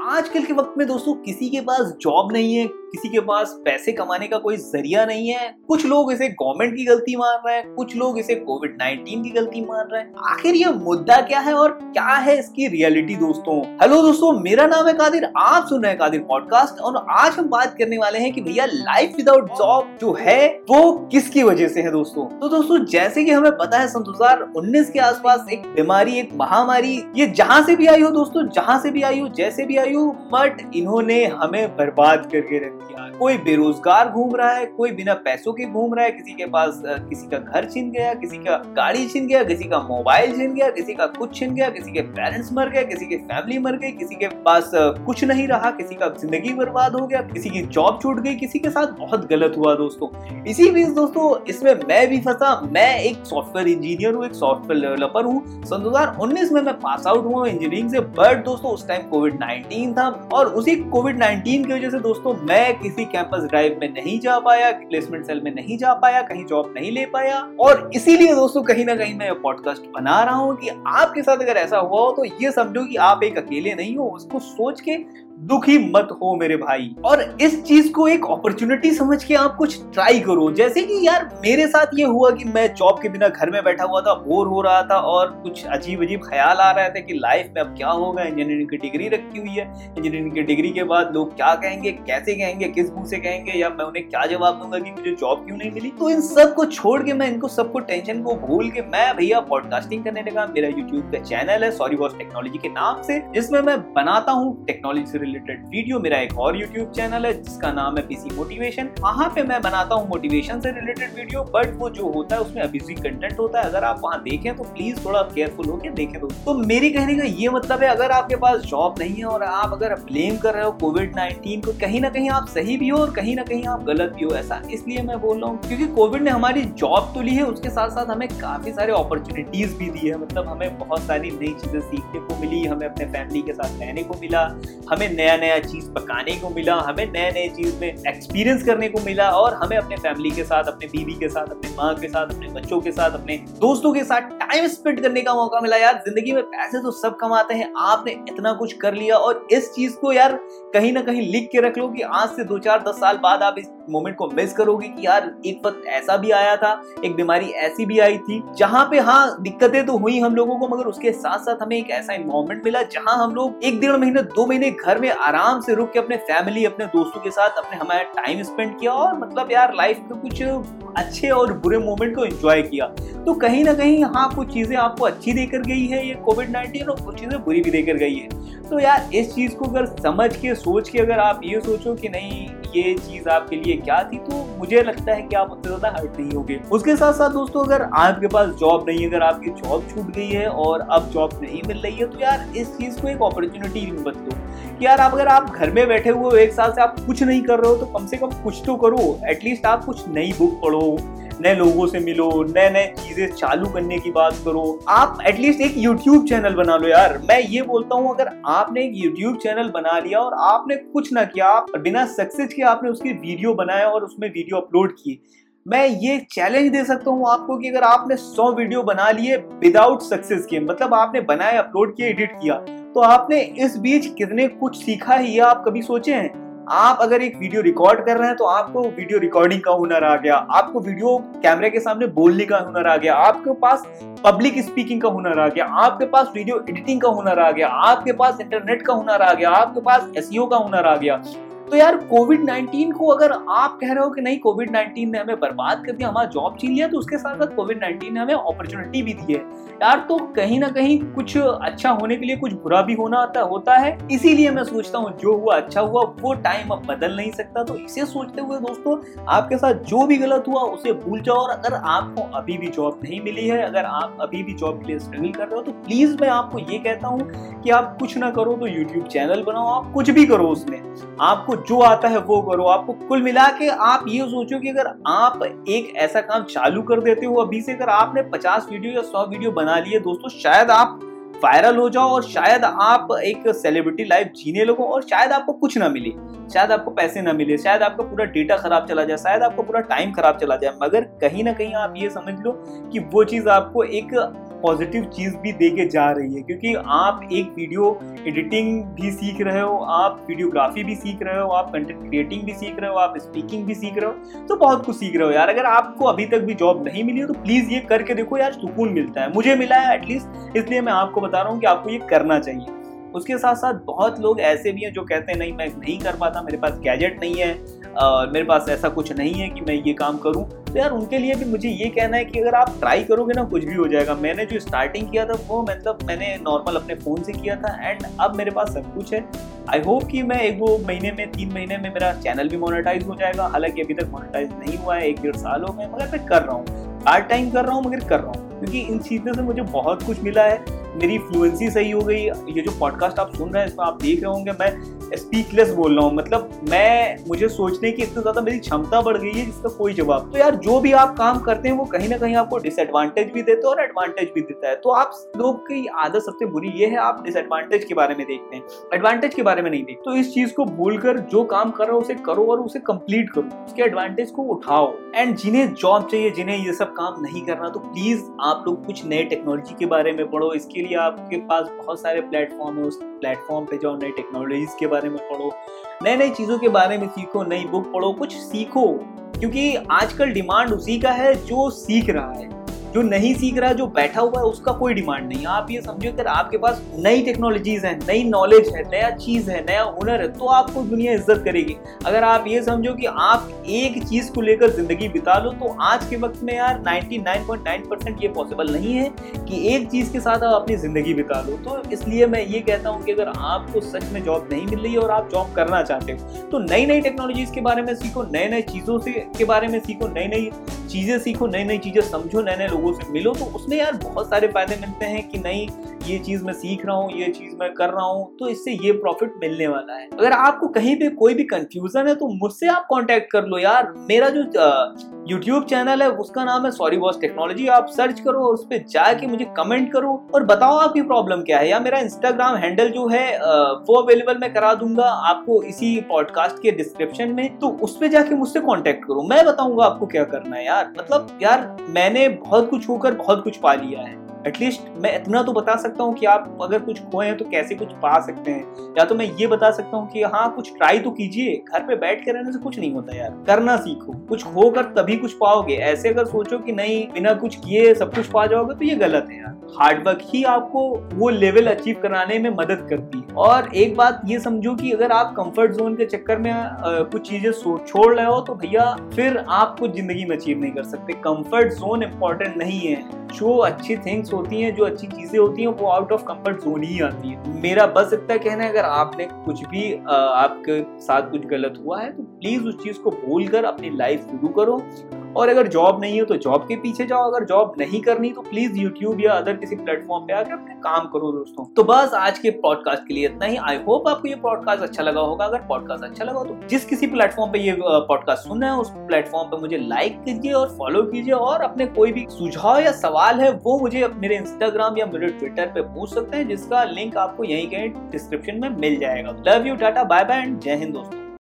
आजकल के वक्त में दोस्तों किसी के पास जॉब नहीं है किसी के पास पैसे कमाने का कोई ज़रिया नहीं है। कुछ लोग इसे गवर्नमेंट की गलती मान रहे हैं, कुछ लोग इसे कोविड 19 की गलती मान रहे हैं। आखिर ये मुद्दा क्या है और क्या है इसकी रियलिटी दोस्तों? हेलो दोस्तों, मेरा नाम है कादिर, आप सुन रहे हैं कादिर पॉडकास्ट और आज हम बात करने वाले हैं कि भैया लाइफ विदाउट जॉब जो है, वो किसकी वजह से है दोस्तों? तो दोस्तों, जैसे कि हमें पता है सन दो हज़ार उन्नीस के आसपास एक बीमारी, एक महामारी, ये जहाँ से भी आई हो दोस्तों, जहाँ से भी आई हो, जैसे भी आई हो बट इन्होंने हमें बर्बाद करके रख कोई बेरोजगार घूम रहा है, कोई बिना पैसों के घूम रहा है, किसी के पास किसी का घर छिन गया, किसी का गाड़ी छिन गया, किसी का मोबाइल छिन गया, किसी का कुछ छिन गया, किसी के पेरेंट्स मर गए, किसी की फैमिली मर गई, किसी के पास कुछ नहीं रहा, किसी का ज़िंदगी बर्बाद हो गया, किसी की जॉब छूट गई, किसी के साथ बहुत गलत हुआ दोस्तों। इसी बीच दोस्तों, इसमें मैं भी फंसा, मैं एक सॉफ्टवेयर इंजीनियर हूँ, एक सॉफ्टवेयर डेवलपर हूँ। सन दो हज़ार उन्नीस में मैं पास आउट हुआ इंजीनियरिंग से बट दोस्तों, उस टाइम कोविड नाइनटीन था और उसी कोविड नाइनटीन की वजह से दोस्तों, मैं किसी कैंपस ड्राइव में नहीं जा पाया प्लेसमेंट सेल में नहीं जा पाया, कहीं जॉब नहीं ले पाया। और इसीलिए दोस्तों, कहीं ना कहीं मैं पॉडकास्ट बना रहा हूँ कि आपके साथ अगर ऐसा हुआ हो तो ये समझो कि आप एक अकेले नहीं हो। उसको सोच के दुखी मत हो मेरे भाई। और इस चीज़ को एक अपॉर्चुनिटी समझ के आप कुछ ट्राई करो। जैसे कि यार, मेरे साथ ये हुआ कि मैं जॉब के बिना घर में बैठा हुआ था बोर हो रहा था और कुछ अजीब अजीब ख्याल आ रहे थे कि लाइफ में अब क्या होगा? इंजीनियरिंग की डिग्री रखी हुई है। इंजीनियरिंग की डिग्री के बाद लोग क्या कहेंगे? कैसे कहेंगे? किस मुँह से कहेंगे? या मैं उन्हें क्या जवाब दूँगा कि मुझे जॉब क्यों नहीं मिली? तो इन सबको छोड़ के मैं, इनको सबको टेंशन को भूल के मैं भैया पॉडकास्टिंग करने लगा। मेरा यूट्यूब का चैनल है सॉरी बॉस टेक्नोलॉजी के नाम से, जिसमें मैं बनाता हूँ टेक्नोलॉजी से रिलेटेड वीडियो मेरा एक और यूट्यूब चैनल है जिसका नाम है पीसी मोटिवेशन वहाँ पे मैं बनाता हूँ मोटिवेशन से रिलेटेड वीडियो बट वो जो होता है उसमें अब्यूजिव कंटेंट होता है। अगर आप वहाँ देखें तो प्लीज़ थोड़ा केयरफुल होकर देखें। तो, तो मेरी कहने का ये मतलब है अगर आपके पास जॉब नहीं है और आप अगर ब्लेम कर रहे हो कोविड नाइनटीन को कहीं ना कहीं आप सही भी हो और कहीं ना कहीं आप गलत भी हो ऐसा इसलिए मैं बोल रहा हूँ क्योंकि कोविड ने हमारी जॉब तो ली है उसके साथ साथ हमें काफ़ी सारे अपॉर्चुनिटीज़ भी दी है। मतलब हमें बहुत सारी नई चीज़ें सीखने को मिली हमें अपने फैमिली के साथ रहने को मिला हमें नया नया चीज़ पकाने को मिला, हमें नए नए चीज़ में एक्सपीरियंस करने को मिला और हमें अपने फैमिली के साथ, अपने बीवी के साथ, अपने माँ के साथ, अपने बच्चों के साथ, अपने दोस्तों के साथ टाइम स्पेंड करने का मौका मिला यार। ज़िंदगी में पैसे तो सब कमाते हैं, आपने इतना कुछ कर लिया और इस चीज़ को यार कहीं ना कहीं लिख के रख लो कि आज से दो चार, दस साल बाद आप इस मोमेंट को मिस करोगे कि यार, एक वक्त ऐसा भी आया था, एक बीमारी ऐसी भी आई थी, जहाँ पे हाँ दिक्कतें तो हुई हम लोगों को, मगर उसके साथ साथ हमें एक ऐसा इन्वायरमेंट मिला जहाँ हम लोग एक डेढ़ महीने, दो महीने घर में आराम से रुक के अपने फैमिली अपने दोस्तों के साथ अपने हमारा टाइम स्पेंड किया और मतलब यार लाइफ में कुछ अच्छे और बुरे मोमेंट को एंजॉय किया। तो कहीं ना कहीं हाँ कुछ चीज़ें आपको अच्छी देकर गई है ये कोविड नाइन्टीन और कुछ चीज़ें बुरी भी देकर गई है। तो यार, इस चीज़ को अगर समझ के, सोच के अगर आप ये सोचो कि नहीं ये चीज़ आपके लिए क्या थी? तो मुझे लगता है कि आप उतने ज़्यादा हर्ट नहीं होंगे। उसके साथ साथ दोस्तों, अगर आपके पास जॉब नहीं है, अगर आपकी जॉब छूट गई है और अब जॉब नहीं मिल रही है तो यार इस चीज़ को एक अपॉर्चुनिटी मत दो। कि यार आप अगर आप घर में बैठे हुए हो, एक साल से आप कुछ नहीं कर रहे हो तो कम से कम कुछ तो करो। एटलीस्ट आप कुछ नई बुक पढ़ो। नए लोगों से मिलो नए नए चीज़ें चालू करने की बात करो। आप एटलीस्ट एक यूट्यूब चैनल बना लो यार। मैं ये बोलता हूँ, अगर आपने एक यूट्यूब चैनल बना लिया और आपने कुछ ना किया बिना सक्सेस के आपने उसकी वीडियो बनाया और उसमें वीडियो अपलोड की मैं ये चैलेंज दे सकता हूँ आपको कि अगर आपने 100 वीडियो बना लिए विदाउट सक्सेस के मतलब आपने बनाया अपलोड किया एडिट किया तो आपने इस बीच कितने कुछ सीखा है, आप कभी सोचे हैं? आप अगर एक वीडियो रिकॉर्ड कर रहे हैं तो आपको वीडियो रिकॉर्डिंग का हुनर आ गया, आपको वीडियो कैमरे के सामने बोलने का हुनर आ गया, आपके पास पब्लिक स्पीकिंग का हुनर आ गया, आपके पास वीडियो एडिटिंग का हुनर आ गया, आपके पास इंटरनेट का हुनर आ गया, आपके पास एसईओ का हुनर आ गया। तो यार कोविड 19 को अगर आप कह रहे हो कि नहीं कोविड 19 ने हमें बर्बाद कर दिया, हमारा जॉब छीन लिया तो उसके साथ साथ कोविड 19 ने हमें अपॉर्चुनिटी भी दी है। यार तो कहीं ना कहीं कुछ अच्छा होने के लिए कुछ बुरा भी होना होता है। इसीलिए मैं सोचता हूँ, जो हुआ अच्छा हुआ, वो टाइम अब बदल नहीं सकता। तो इसे सोचते हुए दोस्तों, आपके साथ जो भी गलत हुआ, उसे भूल जाओ। और अगर आपको अभी भी जॉब नहीं मिली है, अगर आप अभी भी जॉब के लिए स्ट्रगल कर रहे हो तो प्लीज़ मैं आपको ये कहता हूँ कि आप कुछ ना करो तो यूट्यूब चैनल बनाओ, आप कुछ भी करो उसमें। आपको जो आता है वो करो। आपको कुल मिला के आप ये सोचो कि अगर आप एक ऐसा काम चालू कर देते हो अभी से, अगर आपने 50 वीडियो या 100 वीडियो बना लिए, दोस्तों, शायद आप वायरल हो जाओ और शायद आप एक सेलिब्रिटी लाइफ जीने लगो और शायद आपको कुछ ना मिले। शायद आपको पैसे ना मिले, शायद आपका पूरा डेटा खराब चला जाए, शायद आपका पूरा टाइम खराब चला जाए, मगर कहीं ना कहीं आप ये समझ लो कि वो चीज़ आपको एक पॉजिटिव चीज़ भी दे के जा रही है, क्योंकि आप एक वीडियो एडिटिंग भी सीख रहे हो, आप वीडियोग्राफी भी सीख रहे हो, आप कंटेंट क्रिएटिंग भी सीख रहे हो, आप स्पीकिंग भी सीख रहे हो तो बहुत कुछ सीख रहे हो यार। अगर आपको अभी तक भी जॉब नहीं मिली हो तो प्लीज़ ये करके देखो यार, सुकून मिलता है। मुझे मिला है एटलीस्ट इसलिए मैं आपको बता रहा हूँ कि आपको ये करना चाहिए। उसके साथ साथ बहुत लोग ऐसे भी हैं जो कहते हैं नहीं मैं नहीं कर पाता मेरे पास गैजेट नहीं है आ, मेरे पास ऐसा कुछ नहीं है कि मैं ये काम करूँ। तो यार उनके लिए भी मुझे ये कहना है कि अगर आप ट्राई करोगे ना कुछ भी हो जाएगा। मैंने जो स्टार्टिंग किया था वो मतलब मैंने नॉर्मल अपने फ़ोन से किया था एंड अब मेरे पास सब कुछ है। आई होप कि मैं एक दो महीने में तीन महीने में में मेरा चैनल भी मोनेटाइज हो जाएगा। हालाँकि अभी तक मोनेटाइज नहीं हुआ है एक डेढ़ साल हो गए मगर मैं कर रहा हूँ। पार्ट टाइम कर रहा हूँ मगर कर रहा हूँ क्योंकि इन चीज़ों से मुझे बहुत कुछ मिला है। मेरी फ्लुएंसी सही हो गई, ये जो पॉडकास्ट आप सुन रहे हैं, इसमें आप देख रहे होंगे, मैं स्पीकलेस बोल रहा हूँ। मतलब मैं, मुझे सोचने की इतनी ज़्यादा मेरी क्षमता बढ़ गई है जिसका कोई जवाब तो यार, जो भी आप काम करते हैं, वो कहीं ना कहीं आपको डिसएडवांटेज भी देते हैं और एडवांटेज भी देता है। तो आप लोग की आदत सबसे बुरी ये है, आप डिसएडवांटेज के बारे में देखते हैं। एडवांटेज के बारे में नहीं देखते। तो इस चीज़ को भूलकर जो काम कर रहे हो, उसे करो और उसे कंप्लीट करो। उसके एडवांटेज को उठाओ। एंड जिन्हें जॉब चाहिए, जिन्हें ये सब काम नहीं करना तो प्लीज़ आप लोग कुछ नए टेक्नोलॉजी के बारे में पढ़ो, इसके लिए आपके पास बहुत सारे प्लेटफॉर्म है, उस प्लेटफॉर्म पे जाओ, नई टेक्नोलॉजीज़ के बारे में पढ़ो नए नई चीज़ों के बारे में सीखो, नई बुक पढ़ो, कुछ सीखो, क्योंकि आजकल डिमांड उसी का है जो सीख रहा है। जो नहीं सीख रहा है जो बैठा हुआ है, उसका कोई डिमांड नहीं। आप ये समझो अगर आपके पास नई टेक्नोलॉजीज़ है, नई नॉलेज है, नया चीज़ है, नया हुनर है तो आपको दुनिया इज़्ज़त करेगी। अगर आप ये समझो कि आप एक चीज़ को लेकर ज़िंदगी बिता लो तो आज के वक्त में यार 99.9 परसेंट ये पॉसिबल नहीं है कि एक चीज़ के साथ आप अपनी ज़िंदगी बिता लो। तो इसलिए मैं ये कहता हूँ कि अगर आपको सच में जॉब नहीं मिल रही है और आप जॉब करना चाहते हो तो नई नई टेक्नोलॉजीज़ के बारे में सीखो नए नए चीज़ों से के बारे में सीखो नई नई चीज़ें सीखो नई नई चीज़ें समझो नए नए लोगों से मिलो तो उसमें यार बहुत सारे फ़ायदे मिलते हैं कि नहीं, ये चीज़ मैं सीख रहा हूँ, ये चीज़ मैं कर रहा हूँ तो इससे ये प्रॉफिट मिलने वाला है। अगर आपको कहीं पे कोई भी कंफ्यूजन है तो मुझसे आप कांटेक्ट कर लो यार। मेरा जो यूट्यूब चैनल है, उसका नाम है सॉरी बॉस टेक्नोलॉजी आप सर्च करो और उस पर जाके मुझे कमेंट करो और बताओ आपकी प्रॉब्लम क्या है। या मेरा इंस्टाग्राम हैंडल जो है वो अवेलेबल मैं करा दूँगा आपको इसी पॉडकास्ट के डिस्क्रिप्शन में। तो उस पर जाके मुझसे कॉन्टेक्ट करो। मैं बताऊँगा आपको क्या करना है यार। मतलब यार, मैंने बहुत कुछ होकर बहुत कुछ पा लिया है। एटलीस्ट मैं इतना तो बता सकता हूँ कि आप अगर कुछ खोए हैं तो कैसे कुछ पा सकते हैं। या तो मैं ये बता सकता हूँ कि हाँ कुछ ट्राई तो कीजिए। घर पे बैठ के रहने से कुछ नहीं होता यार। करना सीखो। कुछ होकर तभी कुछ पाओगे। ऐसे अगर सोचो कि नहीं, बिना कुछ किए सब कुछ पा जाओगे तो ये गलत है यार। हार्डवर्क ही आपको वो लेवल अचीव कराने में मदद करती है। और एक बात ये समझो कि अगर आप कंफर्ट जोन के चक्कर में कुछ चीज़ें छोड़ रहे हो तो भैया फिर आप कुछ ज़िंदगी में अचीव नहीं कर सकते। कंफर्ट जोन इंपॉर्टेंट नहीं है। जो अच्छी थिंग्स होती हैं, जो अच्छी चीज़ें होती हैं, वो आउट ऑफ़ कंफर्ट जोन ही आती है। मेरा बस इतना कहना है, अगर आपने कुछ भी आपके साथ कुछ गलत हुआ है तो प्लीज़ उस चीज़ को भूल कर अपनी लाइफ शुरू करो। और अगर जॉब नहीं हो तो जॉब के पीछे जाओ। अगर जॉब नहीं करनी तो प्लीज़ यूट्यूब या अदर किसी प्लेटफॉर्म पे आकर अपने काम करो दोस्तों। तो बस आज के पॉडकास्ट के लिए इतना ही। आई होप आपको ये पॉडकास्ट अच्छा लगा होगा। अगर पॉडकास्ट अच्छा लगा तो जिस किसी प्लेटफॉर्म पे ये पॉडकास्ट सुन रहे हैं, उस प्लेटफॉर्म पे मुझे लाइक कीजिए और फॉलो कीजिए। और अपने कोई भी सुझाव या सवाल है, वो मुझे मेरे इंस्टाग्राम या मेरे ट्विटर पे पूछ सकते हैं, जिसका लिंक आपको यहीं कहीं डिस्क्रिप्शन में मिल जाएगा। Love you tata bye bye and जय हिंद दोस्तों।